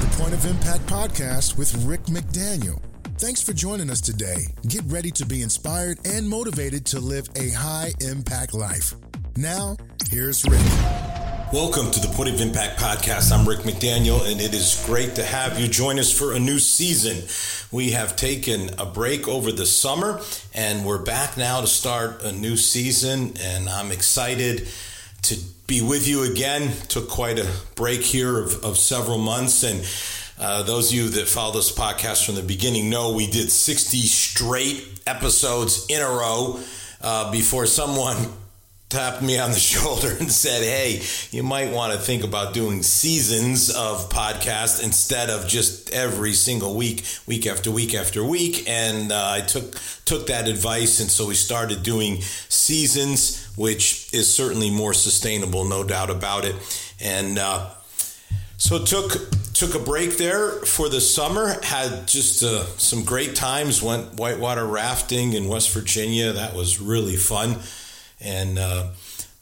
the Point of Impact podcast with Rick McDaniel. Thanks for joining us today. Get ready to be inspired and motivated to live a high impact life. Now, here's Rick. Welcome to the Point of Impact podcast. I'm Rick McDaniel, and it is great to have you join us for a new season. We have taken a break over the summer, and we're back now to start a new season, and I'm excited to be with you again. Took quite a break here of, of several months. And uh, those of you that follow this podcast from the beginning know we did 60 straight episodes in a row uh, before someone tapped me on the shoulder and said, Hey, you might want to think about doing seasons of podcast instead of just every single week, week after week after week. And uh, I took, took that advice. And so we started doing seasons, which is certainly more sustainable, no doubt about it. And, uh, so took took a break there for the summer. Had just uh, some great times. Went whitewater rafting in West Virginia. That was really fun and uh,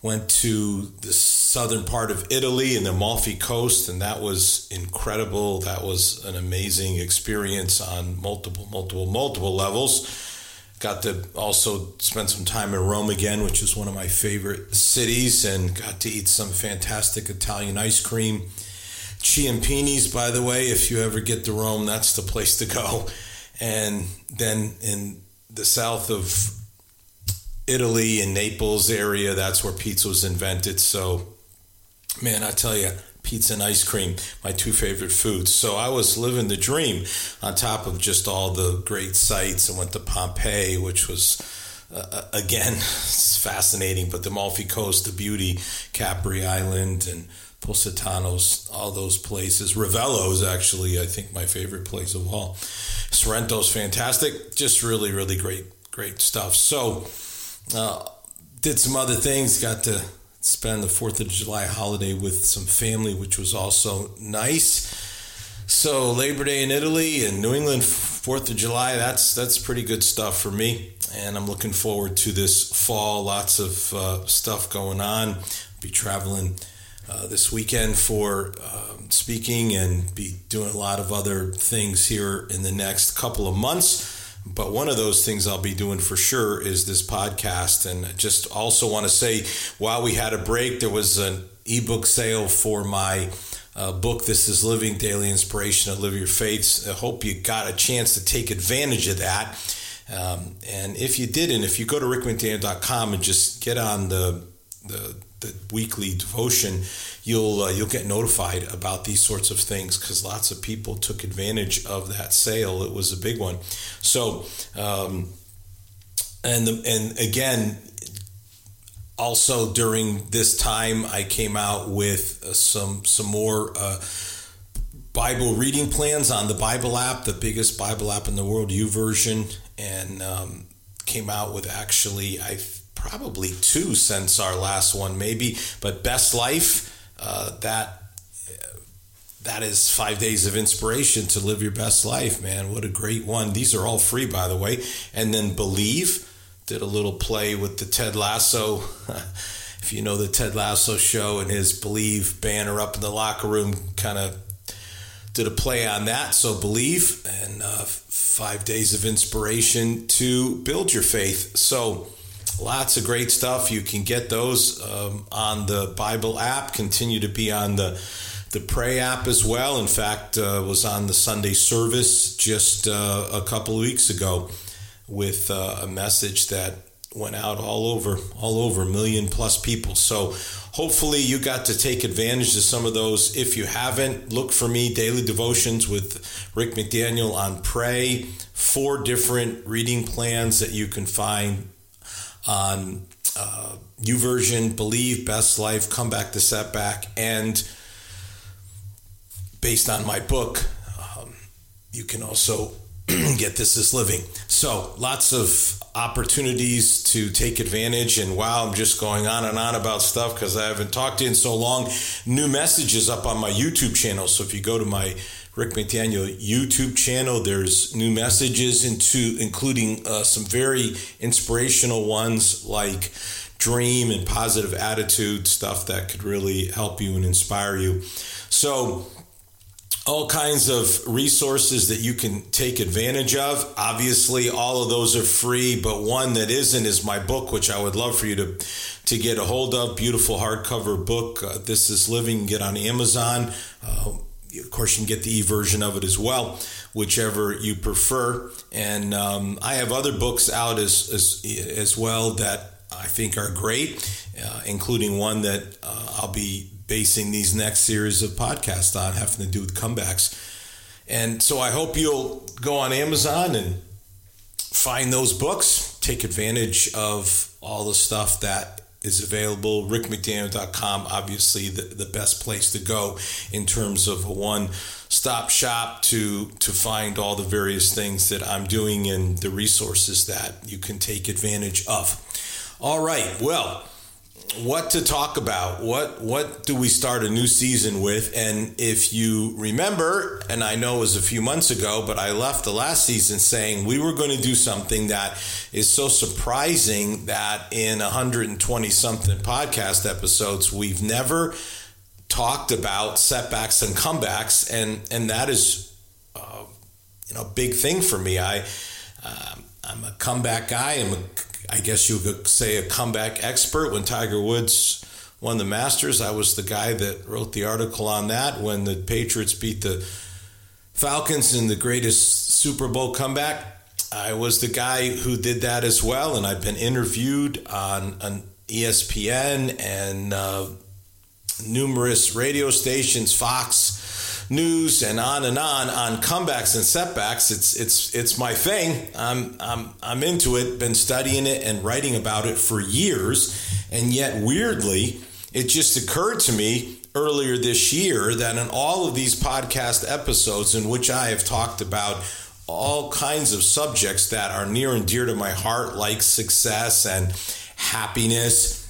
went to the southern part of Italy and the Amalfi Coast, and that was incredible. That was an amazing experience on multiple, multiple, multiple levels. Got to also spend some time in Rome again, which is one of my favorite cities, and got to eat some fantastic Italian ice cream. Ciampini's, by the way, if you ever get to Rome, that's the place to go. And then in the south of Italy and Naples area. That's where pizza was invented. So, man, I tell you, pizza and ice cream, my two favorite foods. So I was living the dream on top of just all the great sights. I went to Pompeii, which was. Uh, uh again, it's fascinating, but the Amalfi Coast, the beauty, Capri Island, and Positano's, all those places. Ravello is actually, I think, my favorite place of all. Sorrento's fantastic. Just really, really great, great stuff. So, uh, did some other things. Got to spend the Fourth of July holiday with some family, which was also nice. So Labor Day in Italy and New England Fourth of July. That's that's pretty good stuff for me, and I'm looking forward to this fall. Lots of uh, stuff going on. Be traveling uh, this weekend for um, speaking and be doing a lot of other things here in the next couple of months. But one of those things I'll be doing for sure is this podcast. And just also want to say while we had a break, there was an ebook sale for my uh, book, This is Living Daily Inspiration to Live Your Faiths. I hope you got a chance to take advantage of that. Um, and if you didn't, if you go to rickmcdaniel.com and just get on the, the the weekly devotion, you'll uh, you'll get notified about these sorts of things because lots of people took advantage of that sale. It was a big one. So, um, and the, and again, also during this time, I came out with uh, some some more. Uh, Bible reading plans on the Bible app, the biggest Bible app in the world, U YouVersion, and um, came out with actually I probably two since our last one, maybe. But Best Life, uh, that that is five days of inspiration to live your best life, man. What a great one. These are all free, by the way. And then Believe did a little play with the Ted Lasso. if you know the Ted Lasso show and his Believe banner up in the locker room, kind of did a play on that. So Believe and uh, five days of inspiration to build your faith. So lots of great stuff. You can get those um, on the Bible app. Continue to be on the the Pray app as well. In fact, uh, was on the Sunday service just uh, a couple of weeks ago with uh, a message that went out all over all over a million plus people. So hopefully you got to take advantage of some of those. If you haven't, look for me daily devotions with Rick McDaniel on Pray. Four different reading plans that you can find on uh, YouVersion, Believe, Best Life, Come Back to Setback, and based on my book, um, you can also get This is Living. So lots of opportunities to take advantage. And wow, I'm just going on and on about stuff because I haven't talked to you in so long. New messages up on my YouTube channel. So if you go to my Rick McDaniel YouTube channel. There's new messages into including uh, some very inspirational ones like dream and positive attitude stuff that could really help you and inspire you. So all kinds of resources that you can take advantage of. Obviously, all of those are free, but one that isn't is my book, which I would love for you to to get a hold of. Beautiful hardcover book. Uh, this is living. Get on Amazon. Uh, of course, you can get the e version of it as well, whichever you prefer. And um, I have other books out as as, as well that I think are great, uh, including one that uh, I'll be basing these next series of podcasts on, having to do with comebacks. And so I hope you'll go on Amazon and find those books, take advantage of all the stuff that is available. RickMcDaniel.com, obviously the, the best place to go in terms of a one stop shop to to find all the various things that I'm doing and the resources that you can take advantage of. All right, well what to talk about. What what do we start a new season with? And if you remember, and I know it was a few months ago, but I left the last season saying we were going to do something that is so surprising that in 120 something podcast episodes we've never talked about setbacks and comebacks, and and that is uh, you know a big thing for me. I um, I'm a comeback guy. I'm a I guess you could say, a comeback expert. When Tiger Woods won the Masters, I was the guy that wrote the article on that. When the Patriots beat the Falcons in the greatest Super Bowl comeback, I was the guy who did that as well. And I've been interviewed on, ESPN and uh, numerous radio stations, Fox news and on and on on comebacks and setbacks. It's it's it's my thing. I'm I'm I'm into it. Been studying it and writing about it for years, and yet weirdly, it just occurred to me earlier this year that in all of these podcast episodes in which I have talked about all kinds of subjects that are near and dear to my heart, like success and happiness.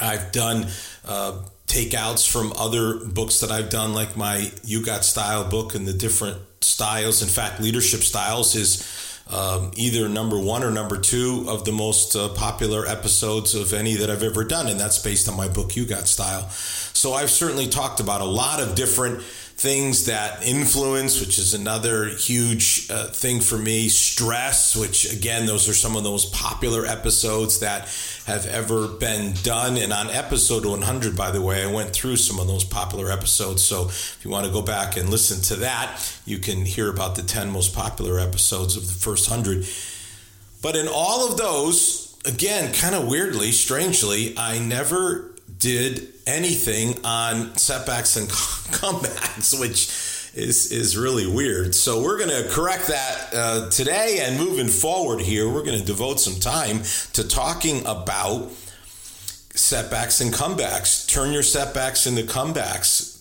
I've done uh, takeouts from other books that I've done, like my You Got Style book and the different styles. In fact, leadership styles is um, either number one or number two of the most uh, popular episodes of any that I've ever done, and that's based on my book You Got Style. So I've certainly talked about a lot of different things that influence, which is another huge uh, thing for me. Stress, which again, those are some of those popular episodes that have ever been done. And on episode 100, by the way, I went through some of those popular episodes. So if you want to go back and listen to that, you can hear about the 10 most popular episodes of the first 100. But in all of those, again, kind of weirdly, strangely, I never did anything on setbacks and comebacks, which is is really weird. So we're going to correct that uh, today and moving forward here, we're going to devote some time to talking about setbacks and comebacks. Turn your setbacks into comebacks.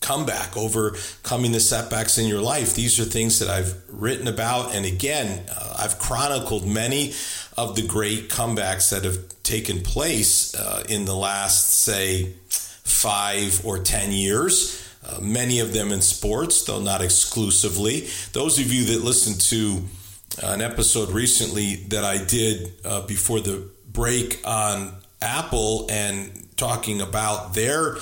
Comeback, overcoming the setbacks in your life. These are things that I've written about. And again, uh, I've chronicled many of the great comebacks that have taken place uh, in the last, say, five or 10 years. Uh, many of them in sports, though not exclusively. Those of you that listened to uh, an episode recently that I did uh, before the break on Apple and talking about their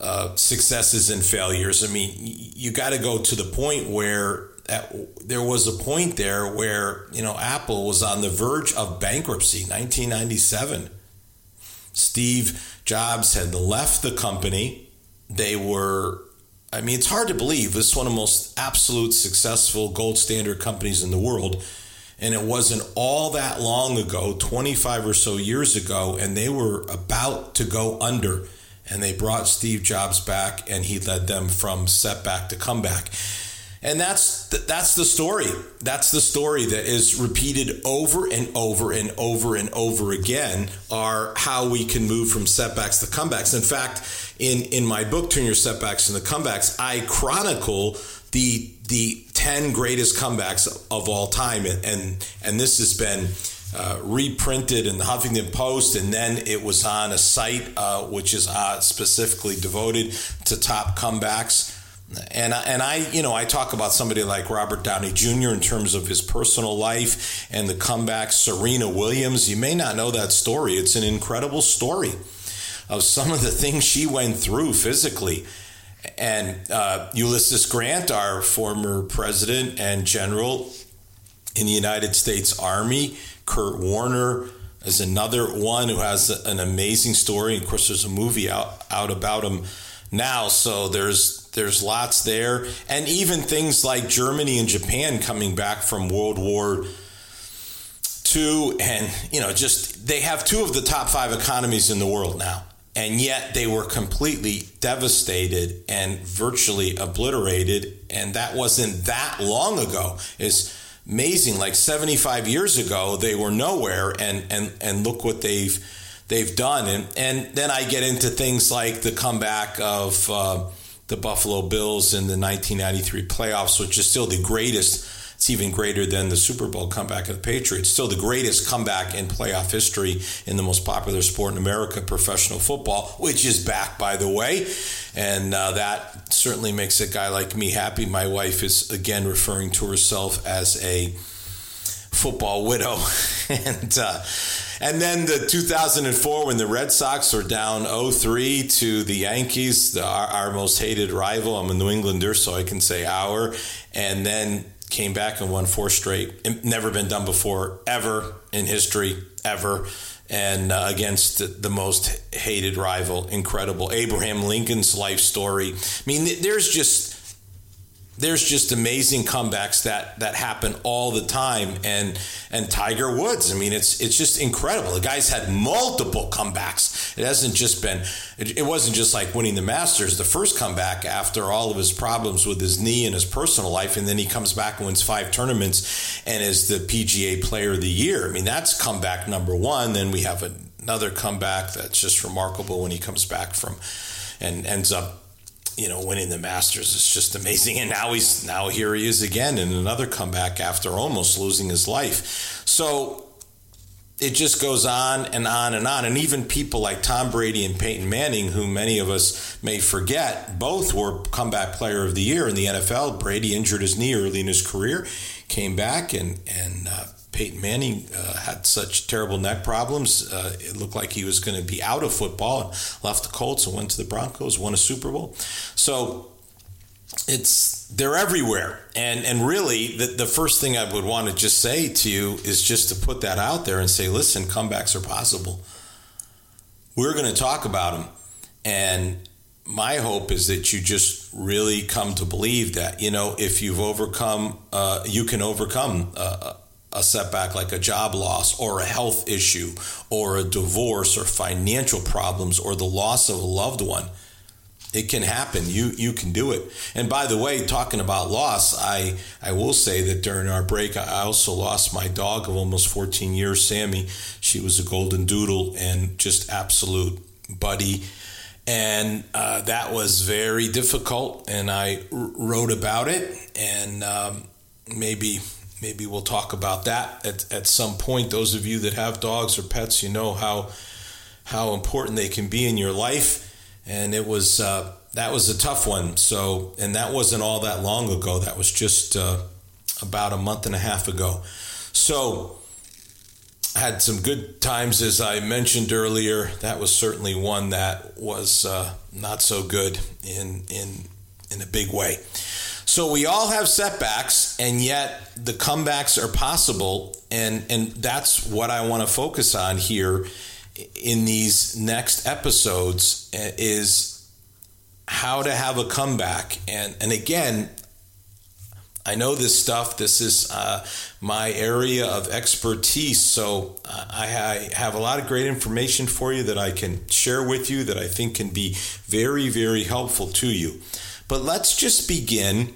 uh, successes and failures. I mean, you got to go to the point where at, there was a point there where you know Apple was on the verge of bankruptcy, 1997. Steve Jobs had left the company. They were, I mean, it's hard to believe this is one of the most absolute successful gold standard companies in the world. And it wasn't all that long ago, 25 or so years ago, and they were about to go under. And they brought Steve Jobs back, and he led them from setback to comeback. And that's the, that's the story. That's the story that is repeated over and over and over and over again are how we can move from setbacks to comebacks. In fact, in in my book Turn Your Setbacks into Comebacks, I chronicle the the 10 greatest comebacks of all time and and, and this has been uh, reprinted in the Huffington Post, and then it was on a site uh, which is uh, specifically devoted to top comebacks. And I, and I, you know, I talk about somebody like Robert Downey Jr. in terms of his personal life and the comeback. Serena Williams, you may not know that story. It's an incredible story of some of the things she went through physically. and uh, Ulysses Grant, our former president and general in the United States Army, Kurt Warner is another one who has an amazing story. Of course, there's a movie out, out about him now, so there's there's lots there, and even things like Germany and Japan coming back from World War II, and you know, just they have two of the top five economies in the world now and yet they were completely devastated and virtually obliterated and that wasn't that long ago is amazing. Like 75 years ago they were nowhere and and and look what they've they've done. And and then I get into things like the comeback of uh, the Buffalo Bills in the 1993 playoffs which is still the greatest it's even greater than the Super Bowl comeback of the Patriots. Still the greatest comeback in playoff history in the most popular sport in America, professional football, which is back, by the way. And uh, that certainly makes a guy like me happy. My wife is, again, referring to herself as a football widow. and, uh, and then the 2004 when the Red Sox were down 0-3 to the Yankees, the, our, our, most hated rival. I'm a New Englander, so I can say our. And then came back and won four straight. Never been done before, ever in history, ever. And uh, against the most hated rival, incredible. Abraham Lincoln's life story. I mean, there's just there's just amazing comebacks that that happen all the time. And and Tiger Woods I mean it's it's just incredible. The guy's had multiple comebacks. It hasn't just been it, it, wasn't just like winning the Masters the first comeback after all of his problems with his knee and his personal life and then he comes back and wins five tournaments and is the PGA player of the year. I mean that's comeback number 1 then we have another comeback that's just remarkable when he comes back from and ends up you know, winning the Masters is just amazing. And now he's now here he is again in another comeback after almost losing his life. So it just goes on and on and on. And even people like Tom Brady and Peyton Manning, who many of us may forget, both were comeback player of the year in the NFL. Brady injured his knee early in his career, came back and and uh, Peyton Manning uh, had such terrible neck problems. Uh, it looked like he was going to be out of football and left the Colts and went to the Broncos, won a Super Bowl. So it's they're everywhere. And and really the, the first thing I would want to just say to you is just to put that out there and say, listen, comebacks are possible. We're going to talk about them. And my hope is that you just really come to believe that, you know, if you've overcome, uh, you can overcome uh, a setback like a job loss or a health issue or a divorce or financial problems or the loss of a loved one. It can happen. You you can do it. And by the way, talking about loss, I I will say that during our break, I also lost my dog of almost 14 years, Sammy. She was a golden doodle and just absolute buddy. And uh, that was very difficult. And I wrote about it. And um, maybe maybe we'll talk about that at, at some point. Those of you that have dogs or pets, you know how how important they can be in your life. And it was uh, that was a tough one. So, and that wasn't all that long ago. That was just uh, about a month and a half ago. So, had some good times as I mentioned earlier. That was certainly one that was uh, not so good in in in a big way. So we all have setbacks, and yet the comebacks are possible, and and that's what I want to focus on here in these next episodes is how to have a comeback, and and again. I know this stuff. This is uh, my area of expertise. So uh, I, I have a lot of great information for you that I can share with you that I think can be very, very helpful to you. But let's just begin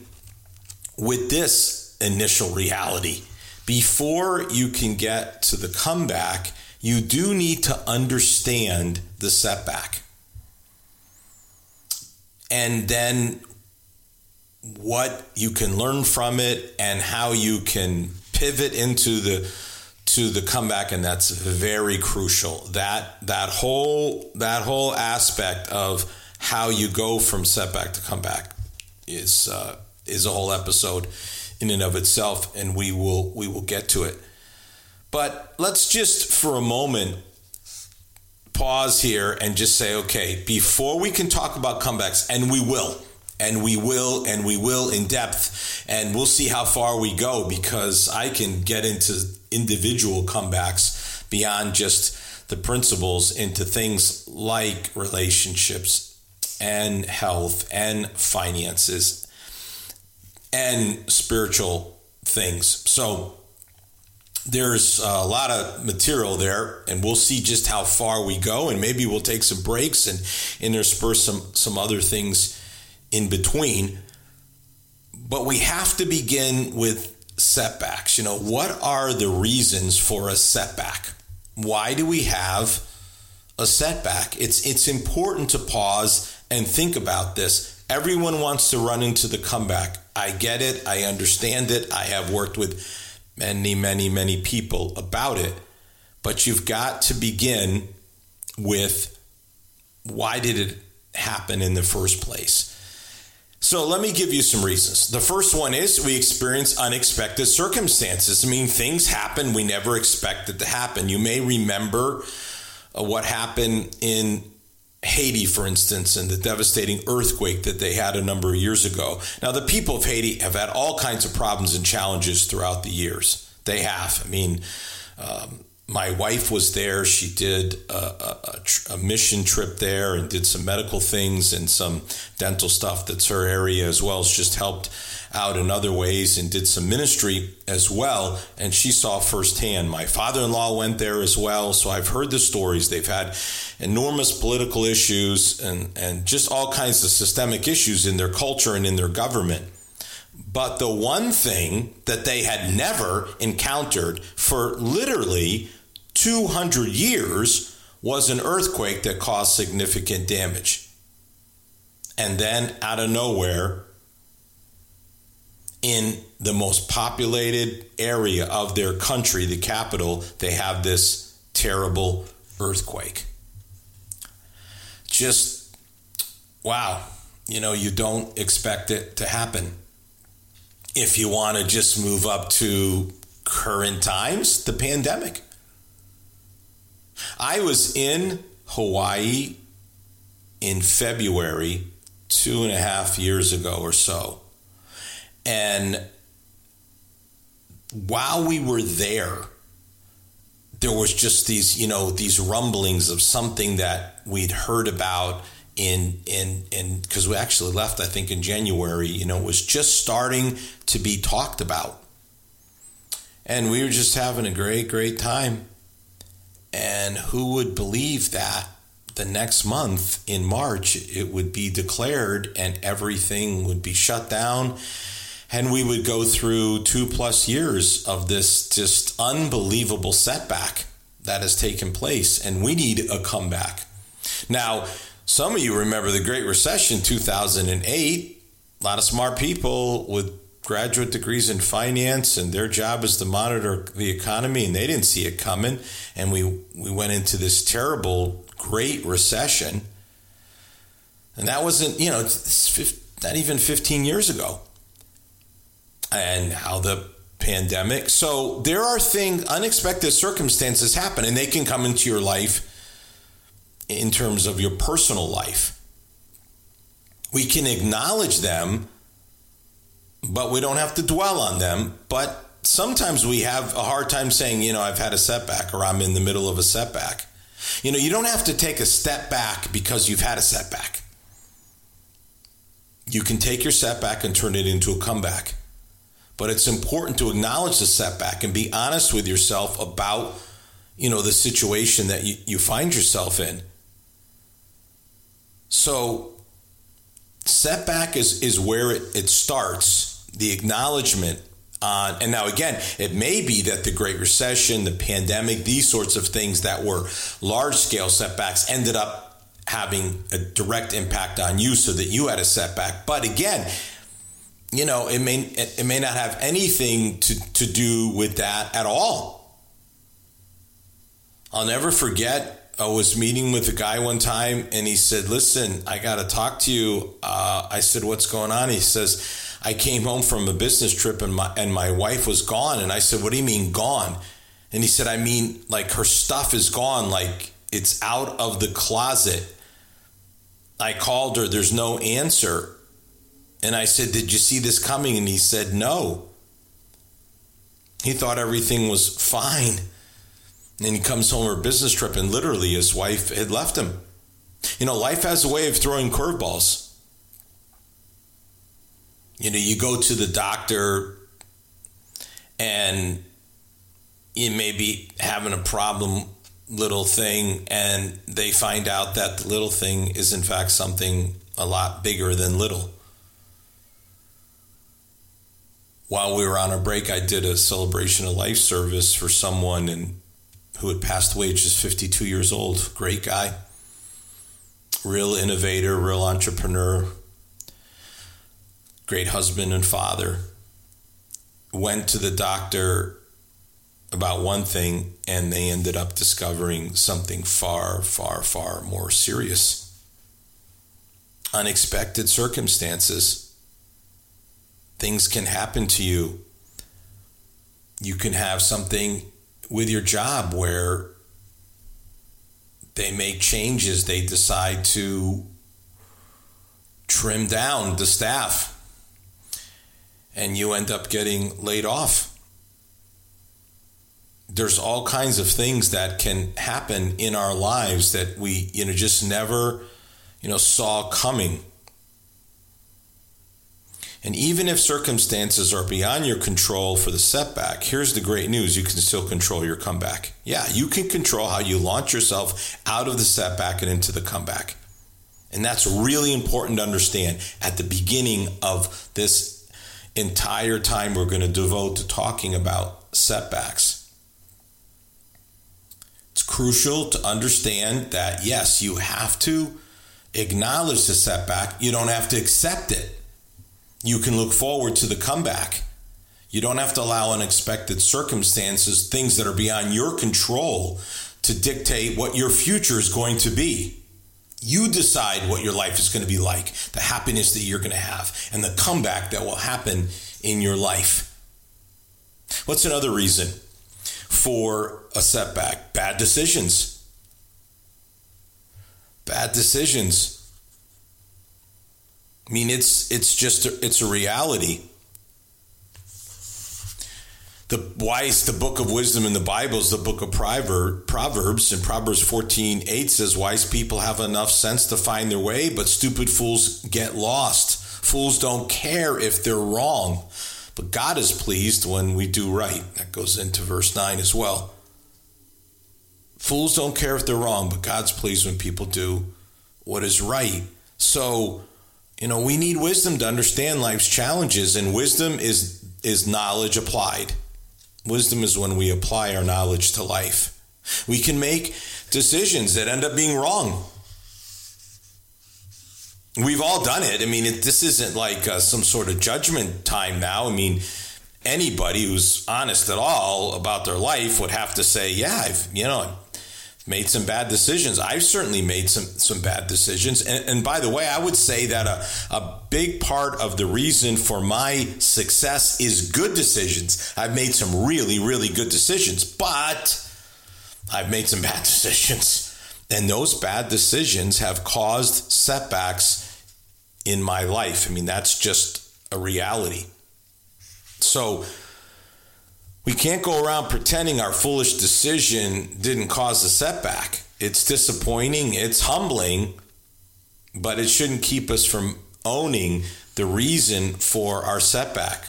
with this initial reality. Before you can get to the comeback, you do need to understand the setback. And then what you can learn from it and how you can pivot into the to the comeback and that's very crucial that that whole that whole aspect of how you go from setback to comeback is uh, is a whole episode in and of itself, and we will we will get to it. But let's just for a moment pause here and just say, okay, before we can talk about comebacks, and we will, and we will and we will in depth and we'll see how far we go because I can get into individual comebacks beyond just the principles into things like relationships and health and finances and spiritual things. So there's a lot of material there and we'll see just how far we go and maybe we'll take some breaks and intersperse some some other things in between. But we have to begin with setbacks. You know, what are the reasons for a setback? Why do we have a setback? It's it's important to pause and think about this. Everyone wants to run into the comeback. I get it. I understand it. I have worked with many, many, many people about it. But you've got to begin with why did it happen in the first place? So let me give you some reasons. The first one is we experience unexpected circumstances. I mean, things happen we never expected to happen. You may remember uh, what happened in Haiti, for instance, and the devastating earthquake that they had a number of years ago. Now, the people of Haiti have had all kinds of problems and challenges throughout the years. They have. I mean, um, my wife was there. She did a, a, a, mission trip there and did some medical things and some dental stuff that's her area as well. It's just helped out in other ways and did some ministry as well. And she saw firsthand. My father in law went there as well. So I've heard the stories. They've had enormous political issues and, and just all kinds of systemic issues in their culture and in their government. But the one thing that they had never encountered for literally 200 years was an earthquake that caused significant damage. And then out of nowhere, in the most populated area of their country, the capital, they have this terrible earthquake. Just wow, you know, you don't expect it to happen. If you want to just move up to current times, the pandemic. I was in Hawaii in February two and a half years ago or so. And while we were there, there was just these, you know, these rumblings of something that we'd heard about in in in because we actually left, I think, in January. You know, it was just starting to be talked about, and we were just having a great, great time. And who would believe that the next month in March it would be declared and everything would be shut down? And we would go through two plus years of this just unbelievable setback that has taken place. And we need a comeback. Now, some of you remember the Great Recession 2008. A lot of smart people with graduate degrees in finance and their job is to monitor the economy and they didn't see it coming and we we went into this terrible great recession and that wasn't you know not even 15 years ago and how the pandemic so there are things unexpected circumstances happen and they can come into your life in terms of your personal life we can acknowledge them but we don't have to dwell on them. But sometimes we have a hard time saying, you know, I've had a setback or I'm in the middle of a setback. You know, you don't have to take a step back because you've had a setback. You can take your setback and turn it into a comeback. But it's important to acknowledge the setback and be honest with yourself about, you know, the situation that you, you find yourself in. So setback is is where it, it starts the acknowledgement on, and now again, it may be that the Great Recession, the pandemic, these sorts of things that were large scale setbacks ended up having a direct impact on you so that you had a setback. But again, you know, it may it may not have anything to, to do with that at all. I'll never forget I was meeting with a guy one time and he said, Listen, I got to talk to you. Uh, I said, What's going on? He says, I came home from a business trip and my and my wife was gone and I said, "What do you mean gone?" And he said, "I mean like her stuff is gone, like it's out of the closet." I called her, there's no answer. And I said, Did you see this coming? And he said, No. He thought everything was fine. And he comes home from a business trip, and literally his wife had left him. You know, life has a way of throwing curveballs. You know, you go to the doctor and you may be having a problem little thing and they find out that the little thing is in fact something a lot bigger than little. While we were on our break, I did a celebration of life service for someone and who had passed away, just 52 years old. Great guy, real innovator, real entrepreneur, great husband and father. Went to the doctor about one thing and they ended up discovering something far, far, far more serious. Unexpected circumstances. Things can happen to you. You can have something with your job where they make changes, they decide to trim down the staff, and you end up getting laid off there's all kinds of things that can happen in our lives that we you know just never you know saw coming and even if circumstances are beyond your control for the setback here's the great news you can still control your comeback yeah you can control how you launch yourself out of the setback and into the comeback and that's really important to understand at the beginning of this entire time we're going to devote to talking about setbacks it's crucial to understand that, yes, you have to acknowledge the setback. You don't have to accept it. You can look forward to the comeback. You don't have to allow unexpected circumstances, things that are beyond your control, to dictate what your future is going to be. You decide what your life is going to be like, the happiness that you're going to have, and the comeback that will happen in your life. What's another reason for a setback. Bad decisions. Bad decisions. I mean, it's it's just a, it's a reality. The wise, the book of wisdom in the Bible is the book of Proverbs, and Proverbs 14, 8 says, Wise people have enough sense to find their way, but stupid fools get lost. Fools don't care if they're wrong. But God is pleased when we do right. That goes into verse 9 as well. Fools don't care if they're wrong, but God's pleased when people do what is right. So, you know, we need wisdom to understand life's challenges, and wisdom is is knowledge applied. Wisdom is when we apply our knowledge to life. We can make decisions that end up being wrong. We've all done it. I mean, it, this isn't like uh, some sort of judgment time now. I mean, anybody who's honest at all about their life would have to say, "Yeah, I've you know made some bad decisions. I've certainly made some some bad decisions." And, and by the way, I would say that a a big part of the reason for my success is good decisions. I've made some really really good decisions, but I've made some bad decisions. And those bad decisions have caused setbacks in my life. I mean, that's just a reality. So we can't go around pretending our foolish decision didn't cause a setback. It's disappointing, it's humbling, but it shouldn't keep us from owning the reason for our setback.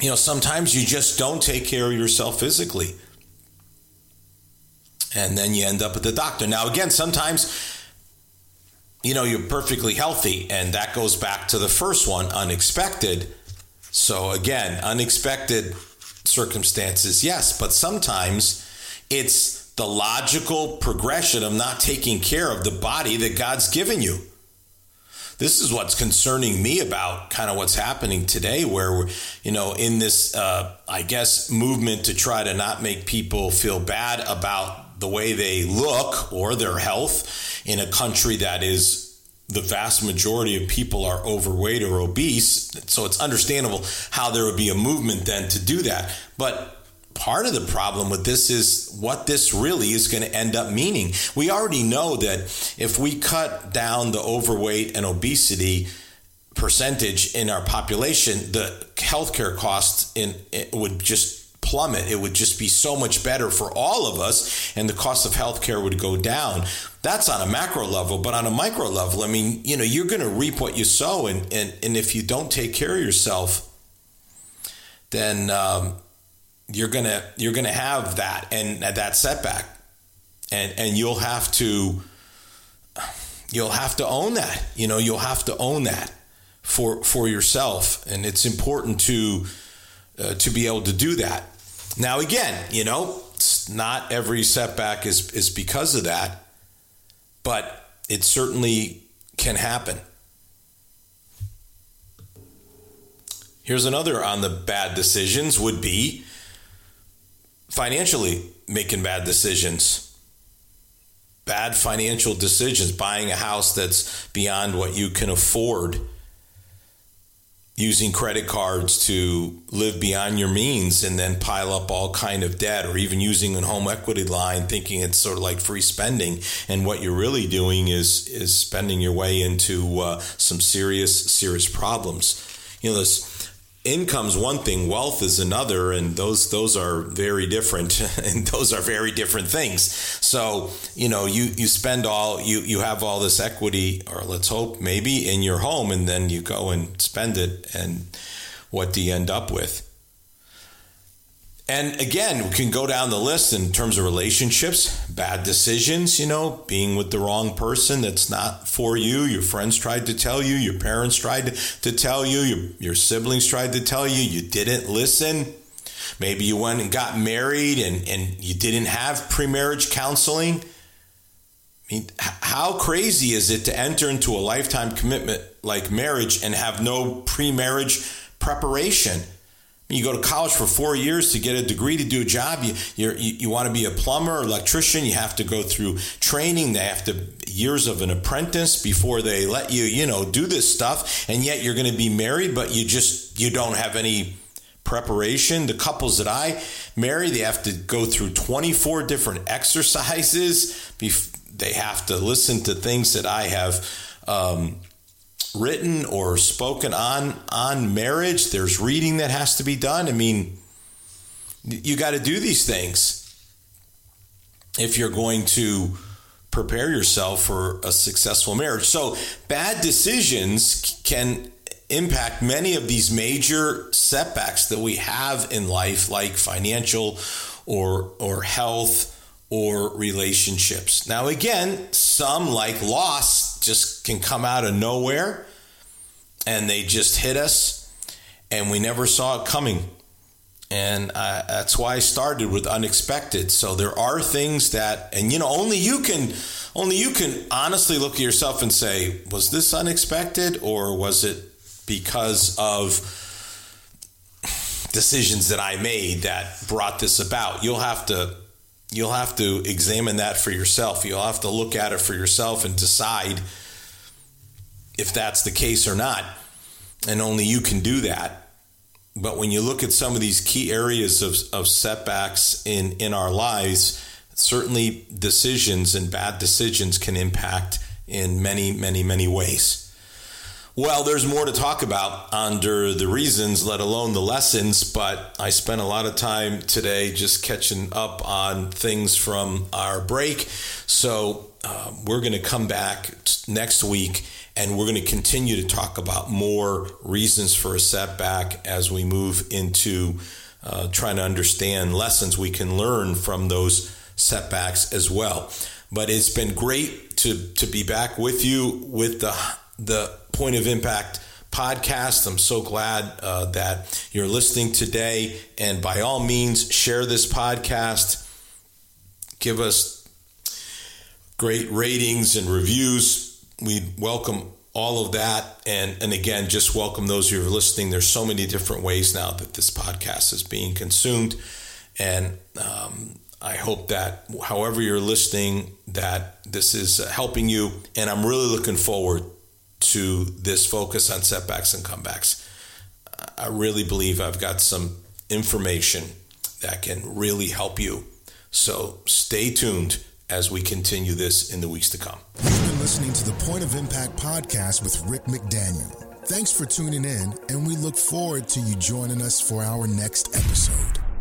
You know, sometimes you just don't take care of yourself physically and then you end up at the doctor. Now, again, sometimes you know you're perfectly healthy, and that goes back to the first one, unexpected. So again, unexpected circumstances, yes, but sometimes it's the logical progression of not taking care of the body that God's given you. This is what's concerning me about kind of what's happening today, where we're, you know, in this, uh, I guess, movement to try to not make people feel bad about the way they look or their health in a country that is the vast majority of people are overweight or obese. So it's understandable how there would be a movement then to do that. But part of the problem with this is what this really is going to end up meaning. We already know that if we cut down the overweight and obesity, percentage in our population, the healthcare costs in would just plummet. It would just be so much better for all of us, and the cost of healthcare would go down. That's on a macro level, but on a micro level, I mean, you know, you're going to reap what you sow, and and and if you don't take care of yourself, then um, you're gonna you're gonna have that and that setback, and and you'll have to you'll have to own that. You know, you'll have to own that for for yourself, and it's important to uh, to be able to do that. Now, again, you know, not every setback is is because of that, but it certainly can happen. Here's another on the bad decisions would be financially making bad decisions bad financial decisions, buying a house that's beyond what you can afford, using credit cards to live beyond your means and then pile up all kind of debt or even using a home equity line thinking it's sort of like free spending. And what you're really doing is is spending your way into uh, some serious serious problems. You know this income's one thing, wealth is another, and those those are very different, and those are very different things. So you know, you you spend all you you have all this equity, or let's hope maybe in your home, and then you go and spend it, and what do you end up with? And again, we can go down the list in terms of relationships, bad decisions, you know, being with the wrong person that's not for you. Your friends tried to tell you, your parents tried to tell you, your, your siblings tried to tell you, you didn't listen. Maybe you went and got married and, and you didn't have pre marriage counseling. I mean, how crazy is it to enter into a lifetime commitment like marriage and have no pre marriage preparation? You go to college for four years to get a degree to do a job. You you you want to be a plumber electrician. You have to go through training. They have to years of an apprentice before they let you you know do this stuff. And yet you're going to be married, but you just you don't have any preparation. The couples that I marry, they have to go through 24 different exercises. They have to listen to things that I have. Um, written or spoken on on marriage. There's reading that has to be done. I mean, you got to do these things if you're going to prepare yourself for a successful marriage. So, bad decisions can impact many of these major setbacks that we have in life like financial or or health or relationships. Now again, some like loss just can come out of nowhere and they just hit us and we never saw it coming. And I, that's why I started with unexpected. So there are things that, and you know, only you can, only you can honestly look at yourself and say, was this unexpected or was it because of decisions that I made that brought this about? You'll have to you'll have to examine that for yourself. You'll have to look at it for yourself and decide if that's the case or not. And only you can do that. But when you look at some of these key areas of, of setbacks in, in our lives, certainly decisions and bad decisions can impact in many, many, many ways. Well, there's more to talk about under the reasons, let alone the lessons, but I spent a lot of time today just catching up on things from our break. So uh, we're going to come back next week and we're going to continue to talk about more reasons for a setback as we move into uh, trying to understand lessons we can learn from those setbacks as well. But it's been great to, to be back with you with the the Point of Impact podcast. I'm so glad uh, that you're listening today. And by all means, share this podcast. Give us great ratings and reviews. We welcome all of that. And, and again, just welcome those who are listening. There's so many different ways now that this podcast is being consumed. And um, I hope that however you're listening, that this is helping you. And I'm really looking forward to this focus on setbacks and comebacks. I really believe I've got some information that can really help you. So stay tuned as we continue this in the weeks to come. You've been listening to the Point of Impact podcast with Rick McDaniel. Thanks for tuning in, and we look forward to you joining us for our next episode.